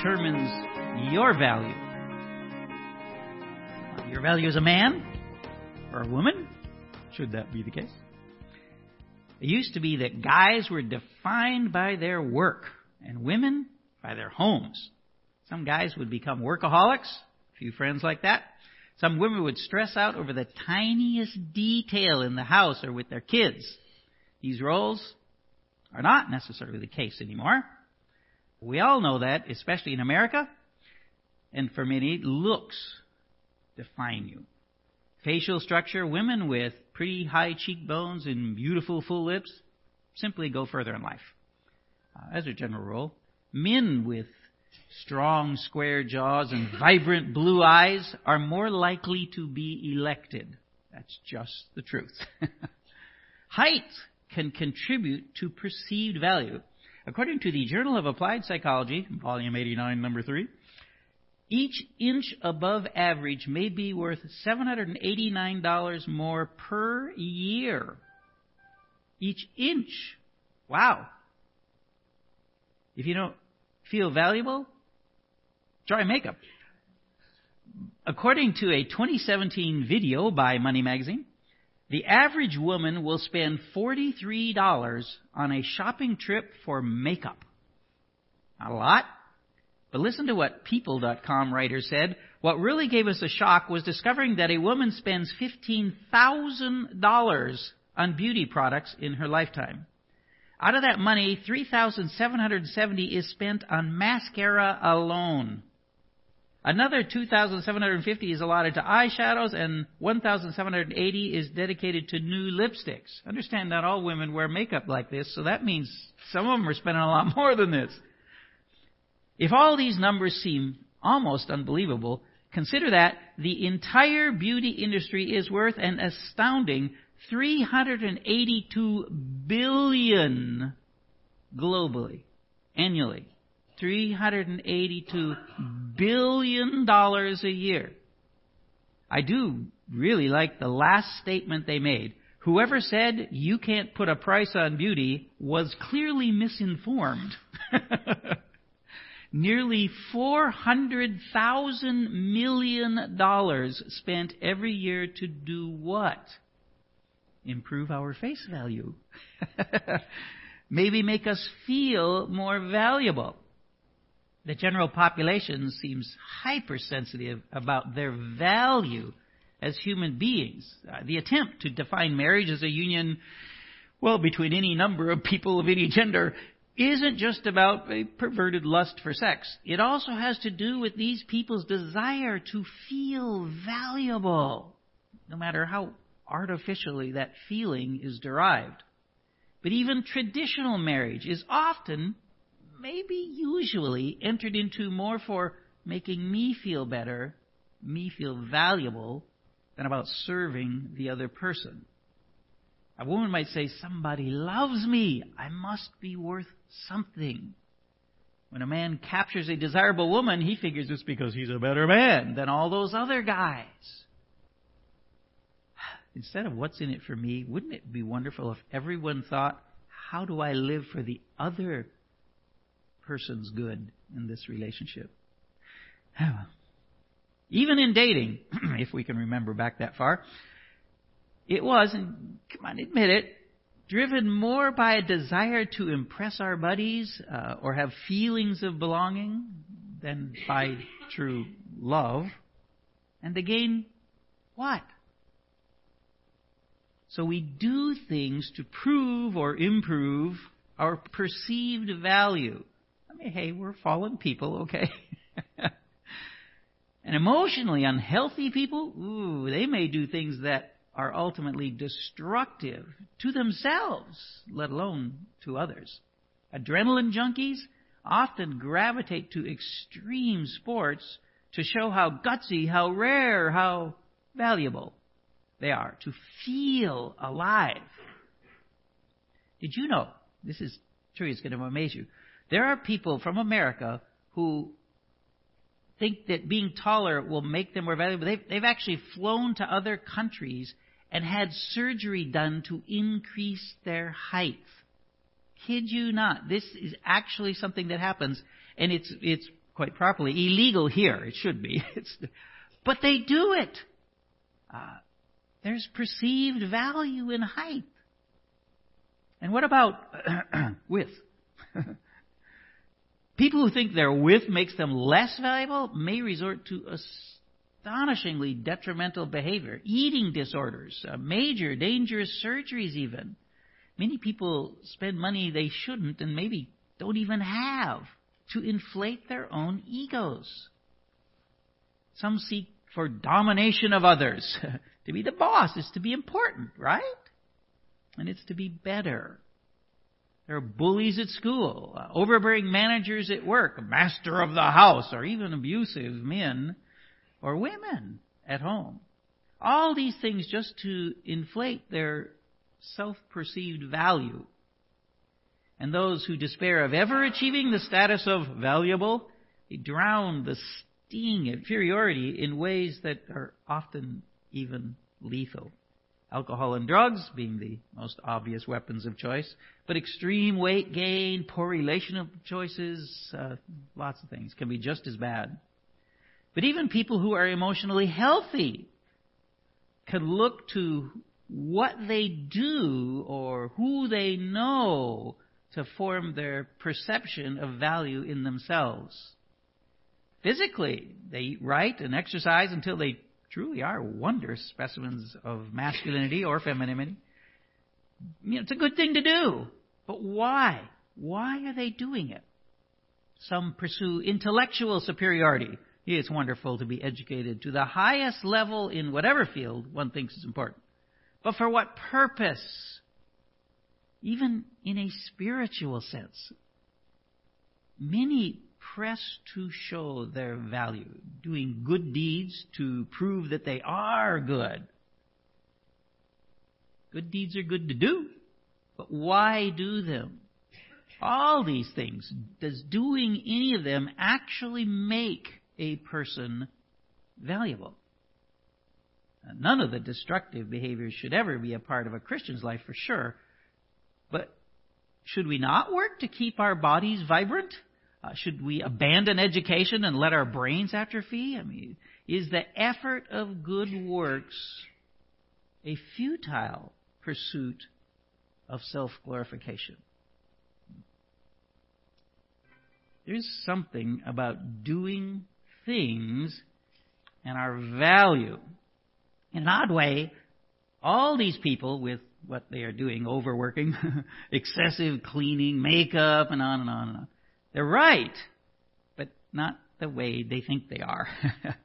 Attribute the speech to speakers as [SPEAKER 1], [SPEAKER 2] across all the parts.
[SPEAKER 1] determines your value. Your value as a man or a woman, should that be the case. It used to be that guys were defined by their work and women by their homes. Some guys would become workaholics, a few friends like that. Some women would stress out over the tiniest detail in the house or with their kids. These roles are not necessarily the case anymore. We all know that, especially in America, and for many, looks define you. Facial structure, women with pretty high cheekbones and beautiful full lips simply go further in life. Uh, as a general rule, men with strong square jaws and vibrant blue eyes are more likely to be elected. That's just the truth. Height can contribute to perceived value. According to the Journal of Applied Psychology, volume 89, number 3, each inch above average may be worth $789 more per year. Each inch. Wow. If you don't feel valuable, try makeup. According to a 2017 video by Money Magazine, the average woman will spend $43 on a shopping trip for makeup. Not a lot, but listen to what People.com writer said. What really gave us a shock was discovering that a woman spends $15,000 on beauty products in her lifetime. Out of that money, 3,770 is spent on mascara alone. Another 2,750 is allotted to eyeshadows and 1,780 is dedicated to new lipsticks. Understand not all women wear makeup like this, so that means some of them are spending a lot more than this. If all these numbers seem almost unbelievable, consider that the entire beauty industry is worth an astounding 382 billion globally, annually. 382 billion dollars a year. I do really like the last statement they made. Whoever said you can't put a price on beauty was clearly misinformed. Nearly $400,000 million spent every year to do what? Improve our face value. Maybe make us feel more valuable. The general population seems hypersensitive about their value as human beings. Uh, the attempt to define marriage as a union, well, between any number of people of any gender isn't just about a perverted lust for sex. It also has to do with these people's desire to feel valuable, no matter how artificially that feeling is derived. But even traditional marriage is often, maybe usually, entered into more for making me feel better, me feel valuable, than about serving the other person. A woman might say, Somebody loves me. I must be worth something. When a man captures a desirable woman, he figures it's because he's a better man than all those other guys. Instead of what's in it for me, wouldn't it be wonderful if everyone thought, how do I live for the other person's good in this relationship? Even in dating, if we can remember back that far, it was, and come on, admit it, driven more by a desire to impress our buddies uh, or have feelings of belonging than by true love. And to gain what? So we do things to prove or improve our perceived value. Hey, we're fallen people, okay? and emotionally unhealthy people, ooh, they may do things that are ultimately destructive to themselves, let alone to others. Adrenaline junkies often gravitate to extreme sports to show how gutsy, how rare, how valuable they are, to feel alive. Did you know, this is true, it's going to amaze you, there are people from America who think that being taller will make them more valuable. They've, they've actually flown to other countries and had surgery done to increase their height. Kid you not. This is actually something that happens, and it's, it's quite properly illegal here. It should be. It's, but they do it. Uh, there's perceived value in height. And what about width? People who think their width makes them less valuable may resort to astonishingly detrimental behavior, eating disorders, uh, major dangerous surgeries even. Many people spend money they shouldn't and maybe don't even have to inflate their own egos. Some seek for domination of others. to be the boss is to be important, right? And it's to be better. There are bullies at school, overbearing managers at work, master of the house, or even abusive men or women at home. All these things just to inflate their self-perceived value. And those who despair of ever achieving the status of valuable, they drown the sting of inferiority in ways that are often even lethal. Alcohol and drugs being the most obvious weapons of choice, but extreme weight gain, poor relational choices, uh, lots of things can be just as bad. But even people who are emotionally healthy can look to what they do or who they know to form their perception of value in themselves. Physically, they eat right and exercise until they truly are wondrous specimens of masculinity or femininity. You know, it's a good thing to do. But why? Why are they doing it? Some pursue intellectual superiority. It's wonderful to be educated to the highest level in whatever field one thinks is important. But for what purpose? Even in a spiritual sense. Many press to show their value, doing good deeds to prove that they are good. Good deeds are good to do, but why do them? All these things, does doing any of them actually make a person valuable? None of the destructive behaviors should ever be a part of a Christian's life for sure. But should we not work to keep our bodies vibrant? Uh, should we abandon education and let our brains atrophy? I mean, is the effort of good works a futile pursuit of self glorification? There's something about doing things and our value. In an odd way, all these people with what they are doing, overworking, excessive cleaning, makeup, and on and on and on, they're right, but not the way they think they are.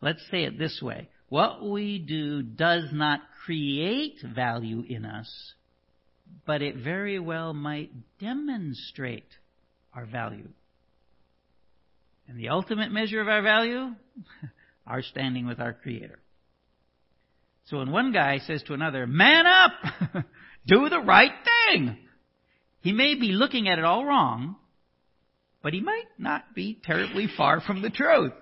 [SPEAKER 1] Let's say it this way. What we do does not create value in us, but it very well might demonstrate our value. And the ultimate measure of our value? our standing with our Creator. So when one guy says to another, man up! Do the right thing! He may be looking at it all wrong, but he might not be terribly far from the truth.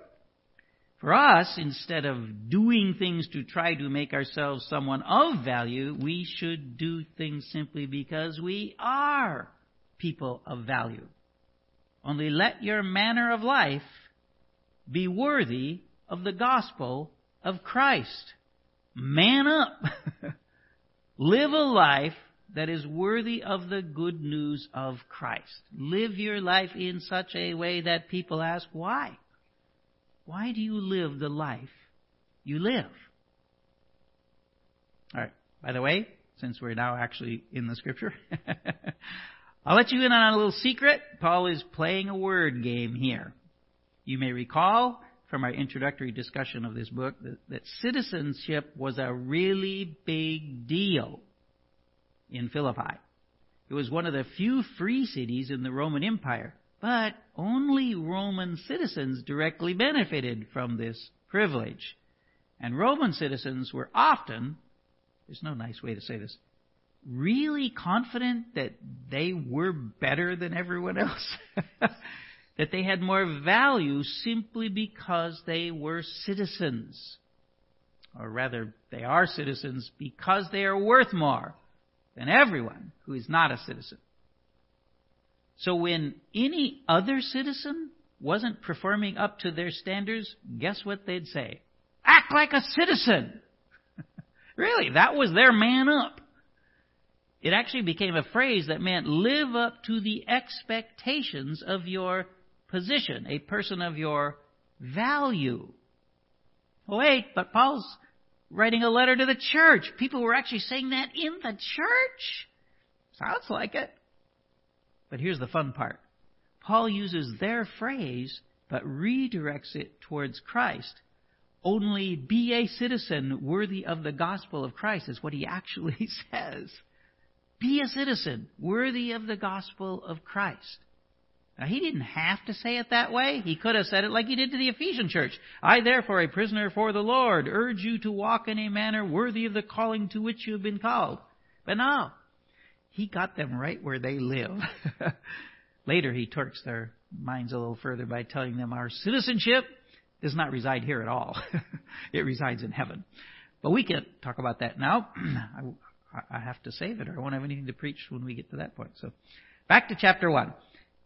[SPEAKER 1] For us, instead of doing things to try to make ourselves someone of value, we should do things simply because we are people of value. Only let your manner of life be worthy of the gospel of Christ. Man up. Live a life that is worthy of the good news of Christ. Live your life in such a way that people ask, why? Why do you live the life you live? Alright, by the way, since we're now actually in the scripture, I'll let you in on a little secret. Paul is playing a word game here. You may recall from our introductory discussion of this book that, that citizenship was a really big deal in Philippi. It was one of the few free cities in the Roman Empire, but only Roman citizens directly benefited from this privilege. And Roman citizens were often, there's no nice way to say this, really confident that they were better than everyone else. that they had more value simply because they were citizens. Or rather, they are citizens because they are worth more than everyone who is not a citizen. So when any other citizen wasn't performing up to their standards, guess what they'd say? Act like a citizen! really, that was their man up. It actually became a phrase that meant live up to the expectations of your position, a person of your value. Oh, wait, but Paul's writing a letter to the church. People were actually saying that in the church. Sounds like it. But here's the fun part. Paul uses their phrase, but redirects it towards Christ. Only be a citizen worthy of the gospel of Christ is what he actually says. Be a citizen worthy of the gospel of Christ. Now, he didn't have to say it that way. He could have said it like he did to the Ephesian church. I, therefore, a prisoner for the Lord, urge you to walk in a manner worthy of the calling to which you have been called. But no, he got them right where they live. Later, he torques their minds a little further by telling them our citizenship does not reside here at all. it resides in heaven. But we can't talk about that now. I, I have to save it, or I won't have anything to preach when we get to that point. So, back to chapter 1.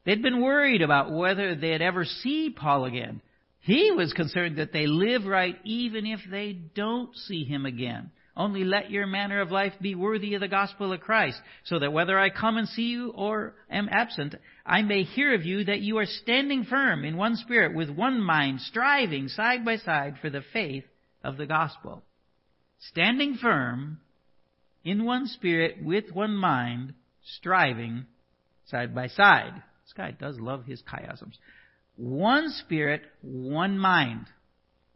[SPEAKER 1] They'd been worried about whether they'd ever see Paul again. He was concerned that they live right even if they don't see him again. Only let your manner of life be worthy of the gospel of Christ, so that whether I come and see you or am absent, I may hear of you that you are standing firm in one spirit, with one mind, striving side by side for the faith of the gospel. Standing firm in one spirit, with one mind, striving side by side. This guy does love his chiasms. One spirit, one mind.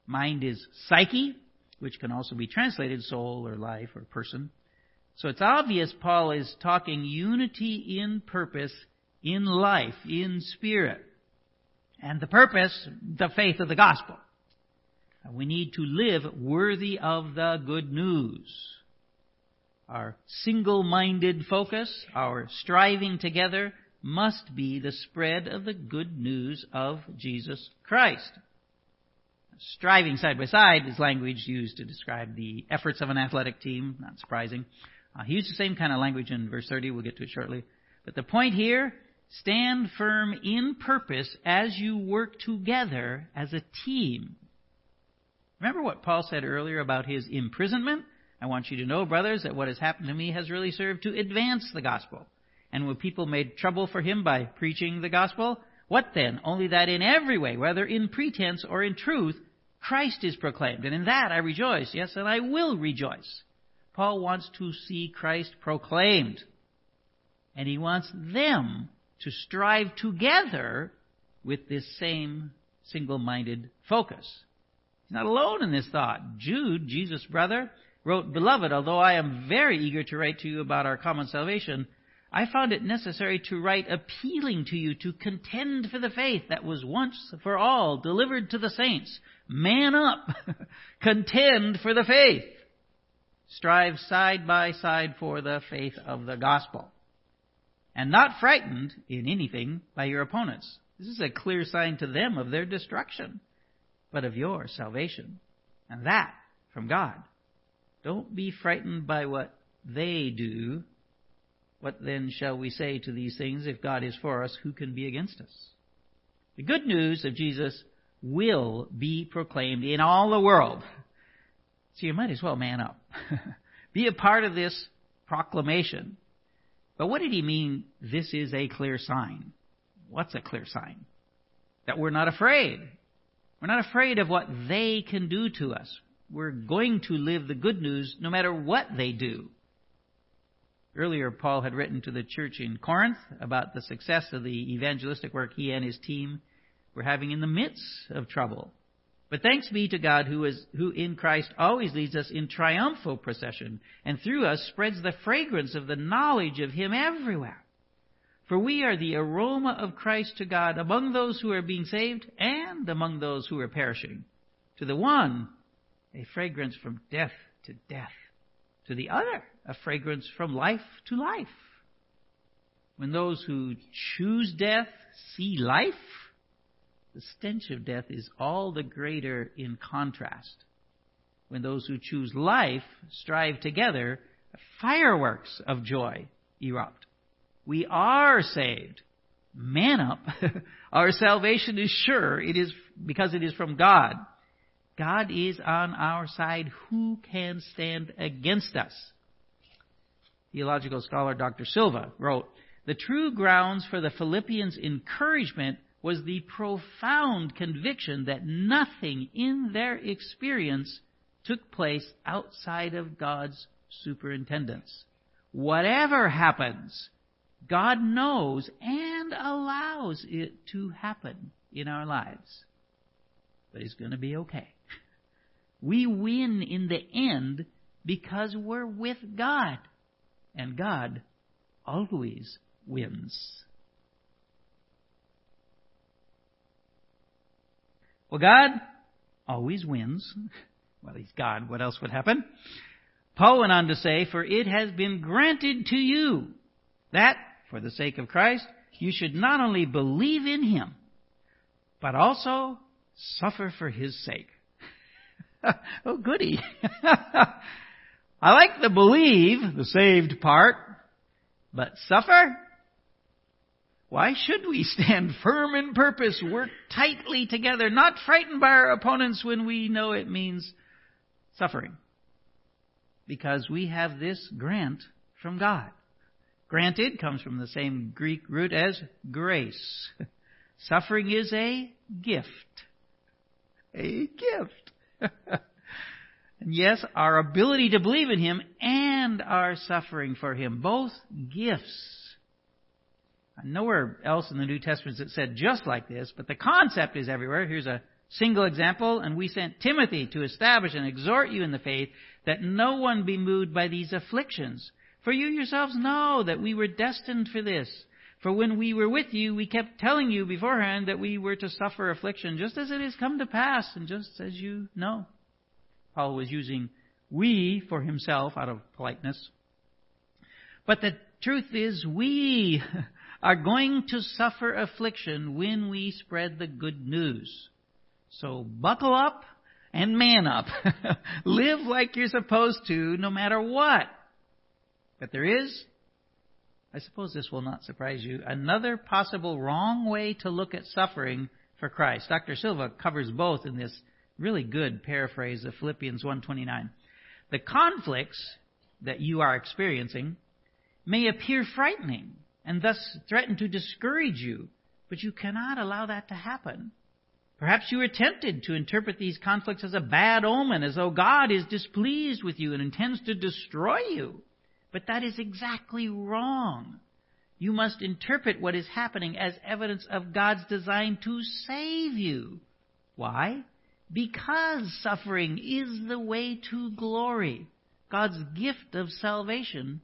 [SPEAKER 1] Mind is psyche, which can also be translated soul or life or person. So it's obvious Paul is talking unity in purpose, in life, in spirit. And the purpose, the faith of the gospel. We need to live worthy of the good news. Our single-minded focus, our striving together, must be the spread of the good news of Jesus Christ. Striving side by side is language used to describe the efforts of an athletic team, not surprising. Uh, he used the same kind of language in verse 30, we'll get to it shortly. But the point here, stand firm in purpose as you work together as a team. Remember what Paul said earlier about his imprisonment? I want you to know, brothers, that what has happened to me has really served to advance the gospel. And when people made trouble for him by preaching the gospel, what then? Only that in every way, whether in pretense or in truth, Christ is proclaimed. And in that I rejoice. Yes, and I will rejoice. Paul wants to see Christ proclaimed. And he wants them to strive together with this same single-minded focus. He's not alone in this thought. Jude, Jesus' brother, wrote, Beloved, although I am very eager to write to you about our common salvation, I found it necessary to write appealing to you to contend for the faith that was once for all delivered to the saints. Man up! contend for the faith! Strive side by side for the faith of the gospel. And not frightened in anything by your opponents. This is a clear sign to them of their destruction, but of your salvation. And that from God. Don't be frightened by what they do, what then shall we say to these things? If God is for us, who can be against us? The good news of Jesus will be proclaimed in all the world. So you might as well man up. be a part of this proclamation. But what did he mean, this is a clear sign? What's a clear sign? That we're not afraid. We're not afraid of what they can do to us. We're going to live the good news no matter what they do. Earlier, Paul had written to the church in Corinth about the success of the evangelistic work he and his team were having in the midst of trouble. But thanks be to God who is, who in Christ always leads us in triumphal procession and through us spreads the fragrance of the knowledge of Him everywhere. For we are the aroma of Christ to God among those who are being saved and among those who are perishing. To the one, a fragrance from death to death to the other, a fragrance from life to life. When those who choose death see life, the stench of death is all the greater in contrast. When those who choose life strive together, fireworks of joy erupt. We are saved. man up. our salvation is sure. It is because it is from God. God is on our side. Who can stand against us? Theological scholar Dr. Silva wrote, The true grounds for the Philippians' encouragement was the profound conviction that nothing in their experience took place outside of God's superintendence. Whatever happens, God knows and allows it to happen in our lives. But it's going to be okay. We win in the end because we're with God. And God always wins. Well, God always wins. Well, He's God. What else would happen? Paul went on to say, For it has been granted to you that, for the sake of Christ, you should not only believe in Him, but also suffer for His sake. oh, goody. I like the believe, the saved part, but suffer? Why should we stand firm in purpose, work tightly together, not frightened by our opponents when we know it means suffering? Because we have this grant from God. Granted comes from the same Greek root as grace. Suffering is a gift. A gift. and yes, our ability to believe in Him and our suffering for Him, both gifts. Nowhere else in the New Testament is it said just like this, but the concept is everywhere. Here's a single example, and we sent Timothy to establish and exhort you in the faith that no one be moved by these afflictions for you yourselves know that we were destined for this. For when we were with you, we kept telling you beforehand that we were to suffer affliction, just as it has come to pass, and just as you know. Paul was using we for himself out of politeness. But the truth is, we are going to suffer affliction when we spread the good news. So buckle up and man up. Live like you're supposed to, no matter what. But there is, I suppose this will not surprise you, another possible wrong way to look at suffering for Christ. Dr. Silva covers both in this really good paraphrase of Philippians 1:29. The conflicts that you are experiencing may appear frightening and thus threaten to discourage you, but you cannot allow that to happen. Perhaps you are tempted to interpret these conflicts as a bad omen, as though God is displeased with you and intends to destroy you. But that is exactly wrong. You must interpret what is happening as evidence of God's design to save you. Why? Because suffering is the way to glory, God's gift of salvation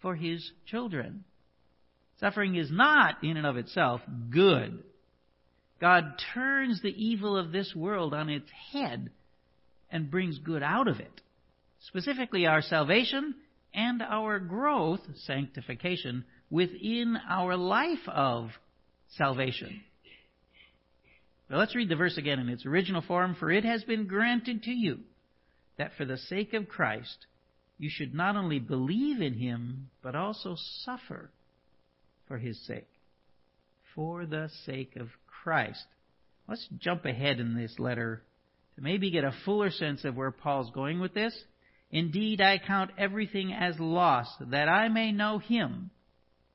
[SPEAKER 1] for His children. Suffering is not, in and of itself, good. God turns the evil of this world on its head and brings good out of it. Specifically, our salvation and our growth, sanctification, within our life of salvation. Let's read the verse again in its original form. For it has been granted to you that for the sake of Christ you should not only believe in him, but also suffer for his sake. For the sake of Christ. Let's jump ahead in this letter to maybe get a fuller sense of where Paul's going with this. Indeed, I count everything as loss, that I may know him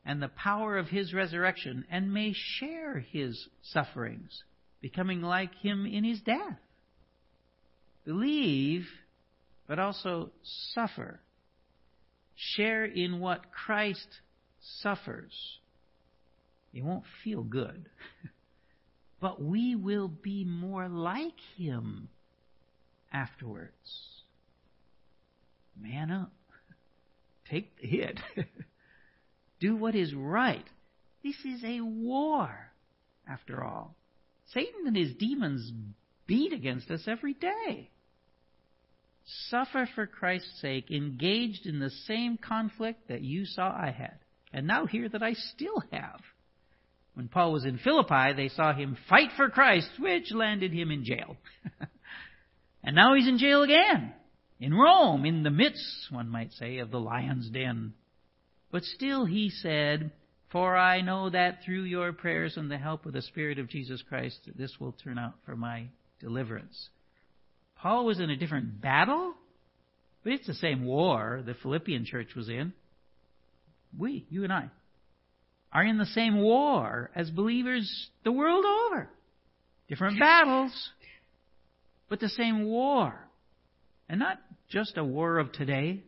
[SPEAKER 1] and the power of his resurrection, and may share his sufferings, becoming like him in his death. Believe, but also suffer. Share in what Christ suffers. It won't feel good, but we will be more like him afterwards man up. Take the hit. Do what is right. This is a war, after all. Satan and his demons beat against us every day. Suffer for Christ's sake, engaged in the same conflict that you saw I had, and now hear that I still have. When Paul was in Philippi, they saw him fight for Christ, which landed him in jail. and now he's in jail again in Rome, in the midst, one might say, of the lion's den. But still he said, For I know that through your prayers and the help of the Spirit of Jesus Christ, this will turn out for my deliverance. Paul was in a different battle, but it's the same war the Philippian church was in. We, you and I, are in the same war as believers the world over. Different battles, but the same war. And not just a war of today.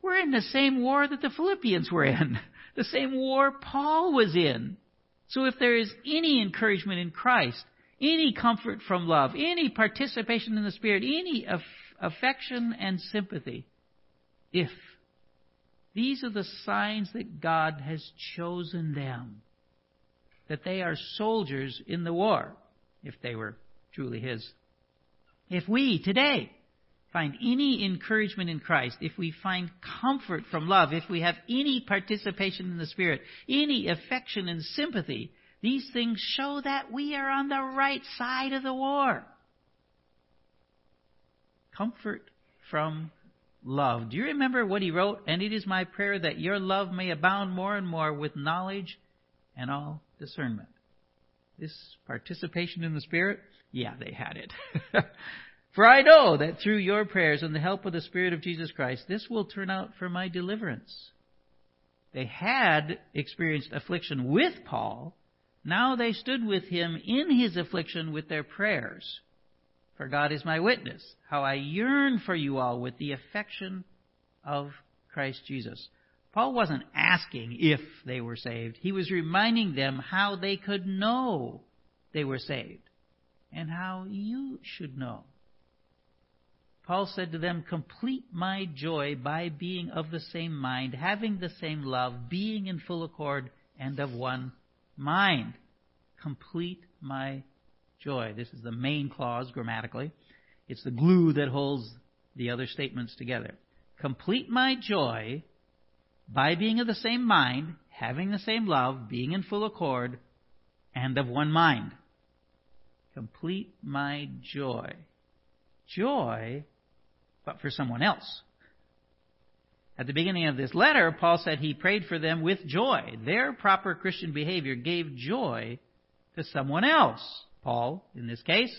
[SPEAKER 1] We're in the same war that the Philippians were in. The same war Paul was in. So if there is any encouragement in Christ, any comfort from love, any participation in the Spirit, any aff- affection and sympathy, if these are the signs that God has chosen them, that they are soldiers in the war, if they were truly His. If we today find any encouragement in Christ, if we find comfort from love, if we have any participation in the Spirit, any affection and sympathy, these things show that we are on the right side of the war. Comfort from love. Do you remember what he wrote? And it is my prayer that your love may abound more and more with knowledge and all discernment. This participation in the Spirit? Yeah, they had it. For I know that through your prayers and the help of the Spirit of Jesus Christ, this will turn out for my deliverance. They had experienced affliction with Paul. Now they stood with him in his affliction with their prayers. For God is my witness, how I yearn for you all with the affection of Christ Jesus. Paul wasn't asking if they were saved. He was reminding them how they could know they were saved and how you should know. Paul said to them, Complete my joy by being of the same mind, having the same love, being in full accord, and of one mind. Complete my joy. This is the main clause grammatically. It's the glue that holds the other statements together. Complete my joy by being of the same mind, having the same love, being in full accord, and of one mind. Complete my joy. Joy but for someone else. At the beginning of this letter, Paul said he prayed for them with joy. Their proper Christian behavior gave joy to someone else. Paul, in this case,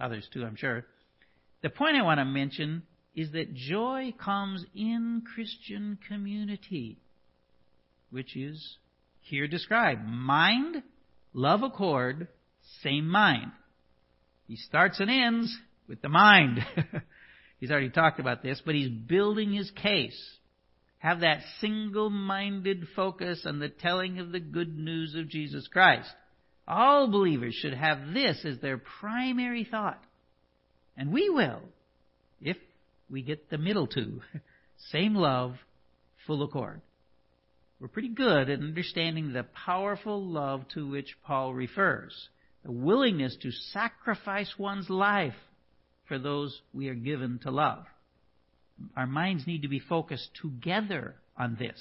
[SPEAKER 1] others too, I'm sure. The point I want to mention is that joy comes in Christian community, which is here described. Mind, love accord, same mind. He starts and ends with the mind. He's already talked about this, but he's building his case. Have that single minded focus on the telling of the good news of Jesus Christ. All believers should have this as their primary thought. And we will, if we get the middle two. Same love, full accord. We're pretty good at understanding the powerful love to which Paul refers. The willingness to sacrifice one's life for those we are given to love. Our minds need to be focused together on this.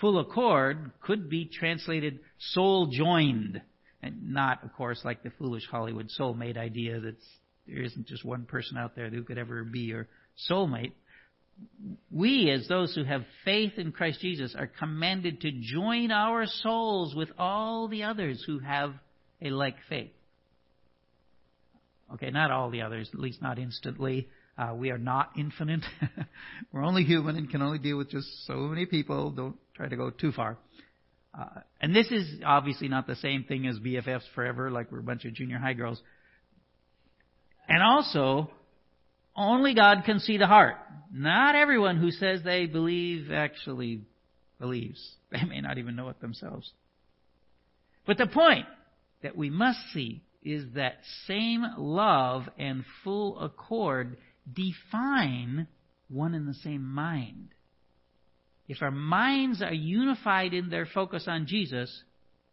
[SPEAKER 1] Full accord could be translated soul joined, and not, of course, like the foolish Hollywood soulmate idea that there isn't just one person out there who could ever be your soulmate. We, as those who have faith in Christ Jesus, are commanded to join our souls with all the others who have a like faith. Okay, not all the others, at least not instantly. Uh, we are not infinite. We're only human and can only deal with just so many people. Don't try to go too far. Uh, and this is obviously not the same thing as BFFs forever, like we're a bunch of junior high girls. And also, only God can see the heart. Not everyone who says they believe actually believes. They may not even know it themselves. But the point that we must see is that same love and full accord define one and the same mind. If our minds are unified in their focus on Jesus,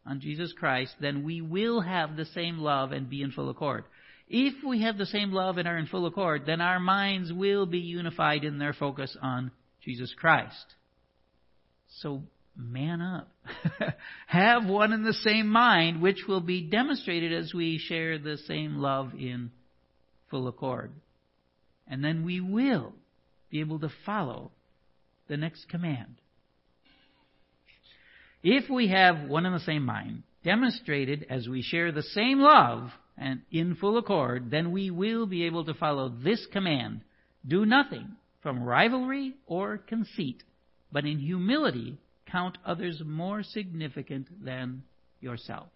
[SPEAKER 1] on Jesus Christ, then we will have the same love and be in full accord. If we have the same love and are in full accord, then our minds will be unified in their focus on Jesus Christ. So man up. Have one and the same mind, which will be demonstrated as we share the same love in full accord. And then we will be able to follow the next command. If we have one and the same mind, demonstrated as we share the same love and in full accord, then we will be able to follow this command do nothing from rivalry or conceit, but in humility count others more significant than yourself.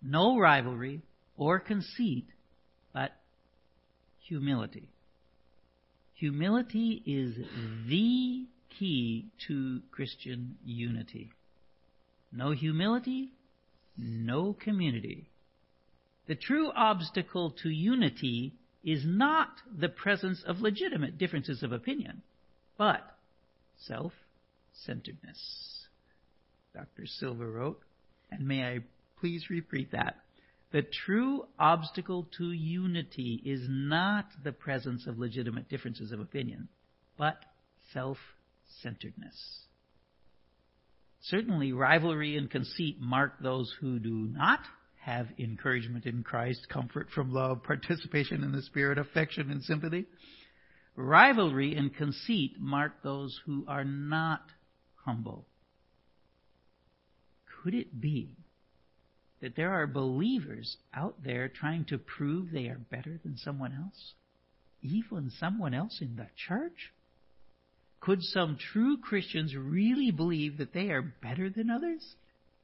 [SPEAKER 1] No rivalry or conceit, but humility. Humility is the key to Christian unity. No humility, no community. The true obstacle to unity is not the presence of legitimate differences of opinion, but self centeredness. Dr. Silva wrote, and may I please repeat that. The true obstacle to unity is not the presence of legitimate differences of opinion, but self centeredness. Certainly, rivalry and conceit mark those who do not have encouragement in Christ, comfort from love, participation in the Spirit, affection and sympathy. Rivalry and conceit mark those who are not humble. Could it be that there are believers out there trying to prove they are better than someone else? Even someone else in the church? Could some true Christians really believe that they are better than others?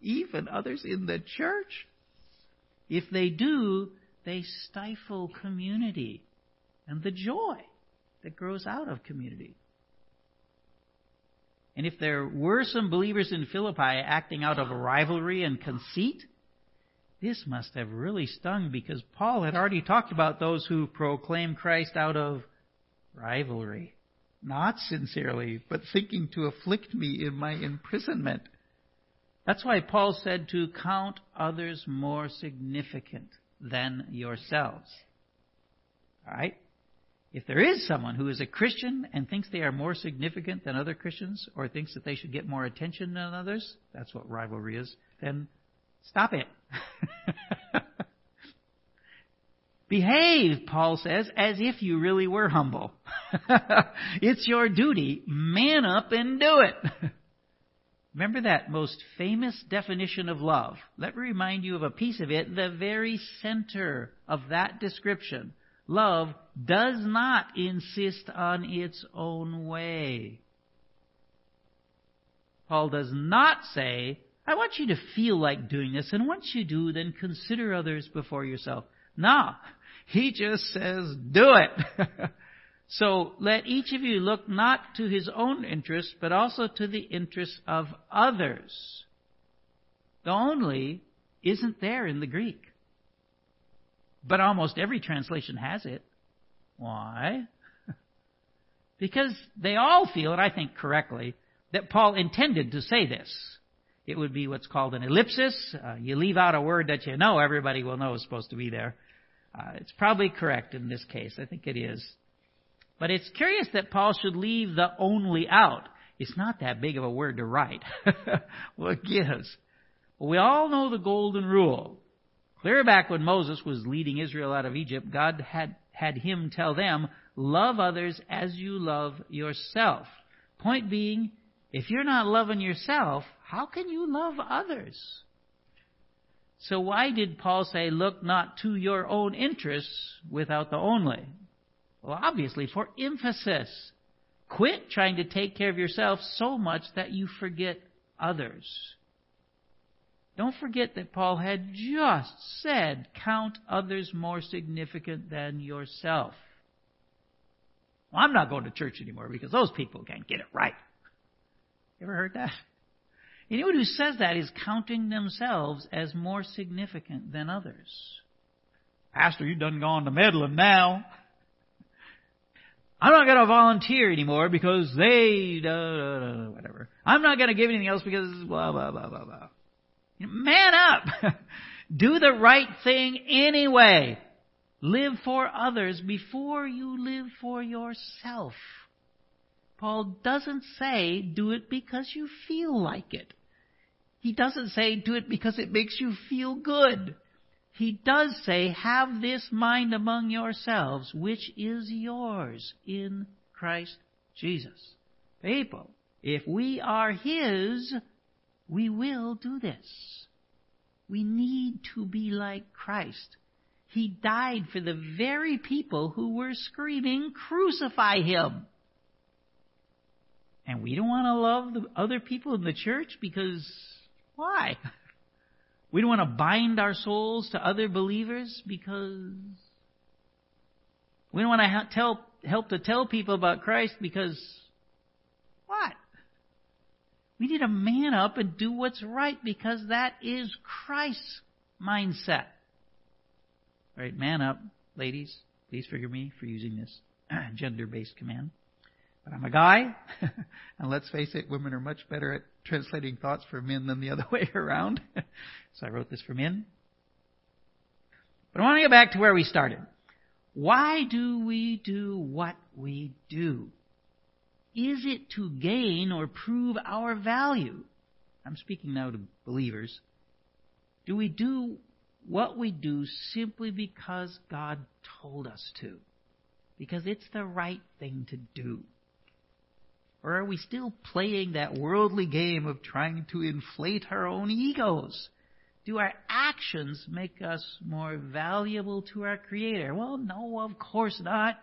[SPEAKER 1] Even others in the church? If they do, they stifle community and the joy that grows out of community. And if there were some believers in Philippi acting out of rivalry and conceit, this must have really stung because Paul had already talked about those who proclaim Christ out of rivalry not sincerely, but thinking to afflict me in my imprisonment. That's why Paul said to count others more significant than yourselves. Alright? If there is someone who is a Christian and thinks they are more significant than other Christians, or thinks that they should get more attention than others, that's what rivalry is, then stop it. Behave, Paul says, as if you really were humble. it's your duty. Man up and do it. Remember that most famous definition of love. Let me remind you of a piece of it, the very center of that description. Love does not insist on its own way. Paul does not say, I want you to feel like doing this, and once you do, then consider others before yourself. No. He just says, do it. so let each of you look not to his own interests, but also to the interests of others. The only isn't there in the Greek. But almost every translation has it. Why? because they all feel, and I think correctly, that Paul intended to say this. It would be what's called an ellipsis. Uh, you leave out a word that you know everybody will know is supposed to be there. Uh, it's probably correct in this case. I think it is. But it's curious that Paul should leave the only out. It's not that big of a word to write. what gives? We all know the golden rule. Clear back when Moses was leading Israel out of Egypt, God had, had him tell them, love others as you love yourself. Point being, if you're not loving yourself, how can you love others? So why did Paul say, look not to your own interests without the only? Well, obviously, for emphasis. Quit trying to take care of yourself so much that you forget others. Don't forget that Paul had just said, count others more significant than yourself. Well, I'm not going to church anymore because those people can't get it right. You ever heard that? Anyone who says that is counting themselves as more significant than others. Pastor, you done gone to meddling now. I'm not going to volunteer anymore because they, whatever. I'm not going to give anything else because blah, blah, blah, blah, blah. Man up! Do the right thing anyway. Live for others before you live for yourself. Paul doesn't say do it because you feel like it. He doesn't say do it because it makes you feel good. He does say have this mind among yourselves which is yours in Christ Jesus. People, If we are His, we will do this. We need to be like Christ. He died for the very people who were screaming, Crucify Him! And we don't want to love the other people in the church because why? We don't want to bind our souls to other believers because we don't want to tell, help to tell people about Christ because what? We need to man up and do what's right because that is Christ's mindset. All right, man up, ladies. Please forgive me for using this gender-based command. But I'm a guy, and let's face it, women are much better at translating thoughts for men than the other way around. so I wrote this for men. But I want to get back to where we started. Why do we do what we do? Is it to gain or prove our value? I'm speaking now to believers. Do we do what we do simply because God told us to? Because it's the right thing to do? Or are we still playing that worldly game of trying to inflate our own egos? Do our actions make us more valuable to our Creator? Well, no, of course not.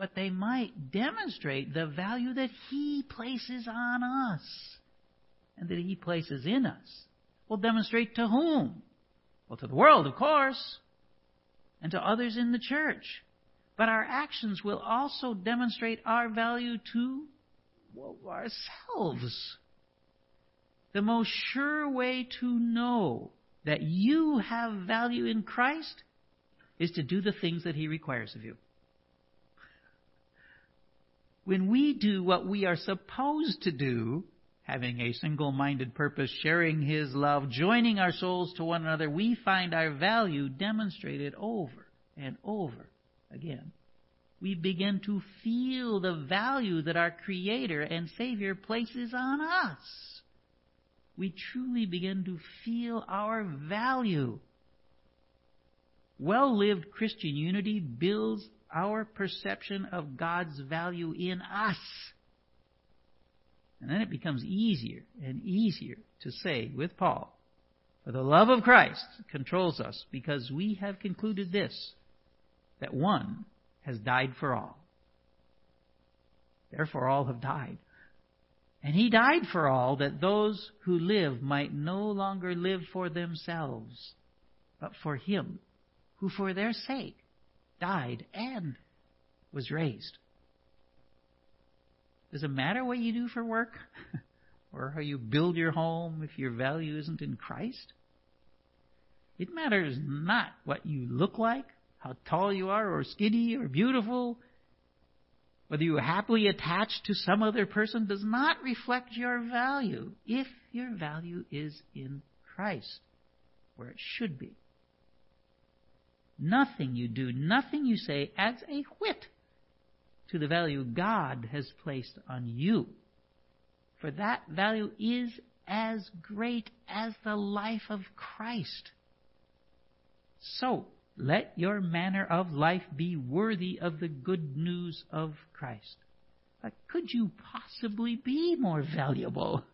[SPEAKER 1] But they might demonstrate the value that He places on us and that He places in us. Will demonstrate to whom? Well, to the world, of course, and to others in the church. But our actions will also demonstrate our value to ourselves. The most sure way to know that you have value in Christ is to do the things that He requires of you. When we do what we are supposed to do, having a single minded purpose, sharing His love, joining our souls to one another, we find our value demonstrated over and over again we begin to feel the value that our Creator and Savior places on us. We truly begin to feel our value. Well lived Christian unity builds our perception of God's value in us. And then it becomes easier and easier to say with Paul, For the love of Christ controls us because we have concluded this, that one has died for all. Therefore, all have died. And he died for all that those who live might no longer live for themselves, but for him who for their sake died and was raised. Does it matter what you do for work? or how you build your home if your value isn't in Christ? It matters not what you look like how tall you are, or skinny, or beautiful, whether you are happily attached to some other person, does not reflect your value if your value is in Christ, where it should be. Nothing you do, nothing you say adds a whit to the value God has placed on you. For that value is as great as the life of Christ. So, let your manner of life be worthy of the good news of Christ. But could you possibly be more valuable?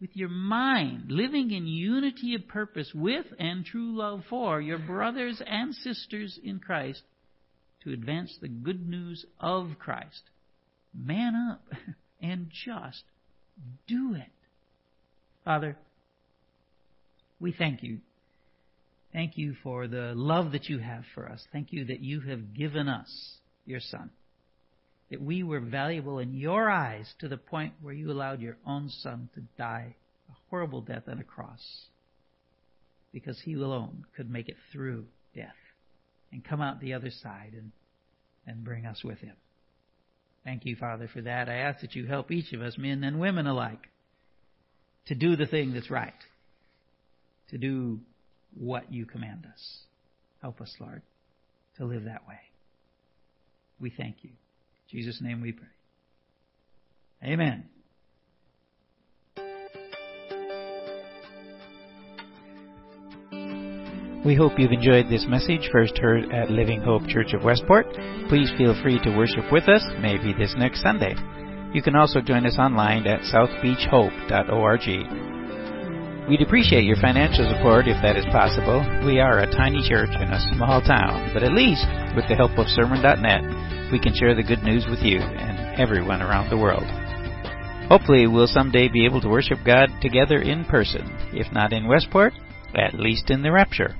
[SPEAKER 1] With your mind, living in unity of purpose with and true love for your brothers and sisters in Christ to advance the good news of Christ. Man up and just do it. Father, we thank you Thank you for the love that you have for us. Thank you that you have given us your Son. That we were valuable in your eyes to the point where you allowed your own Son to die a horrible death on a cross. Because he alone could make it through death and come out the other side and, and bring us with him. Thank you, Father, for that. I ask that you help each of us, men and women alike, to do the thing that's right, to do what you command us. Help us, Lord, to live that way. We thank you. Jesus' name we pray. Amen. We hope you've enjoyed this message, first heard at Living Hope Church of Westport. Please feel free to worship with us, maybe this next Sunday. You can also join us online at southbeachhope.org. We'd appreciate your financial support if that is possible. We are a tiny church in a small town, but at least, with the help of Sermon.net, we can share the good news with you and everyone around the world. Hopefully, we'll someday be able to worship God together in person, if not in Westport, at least in the rapture.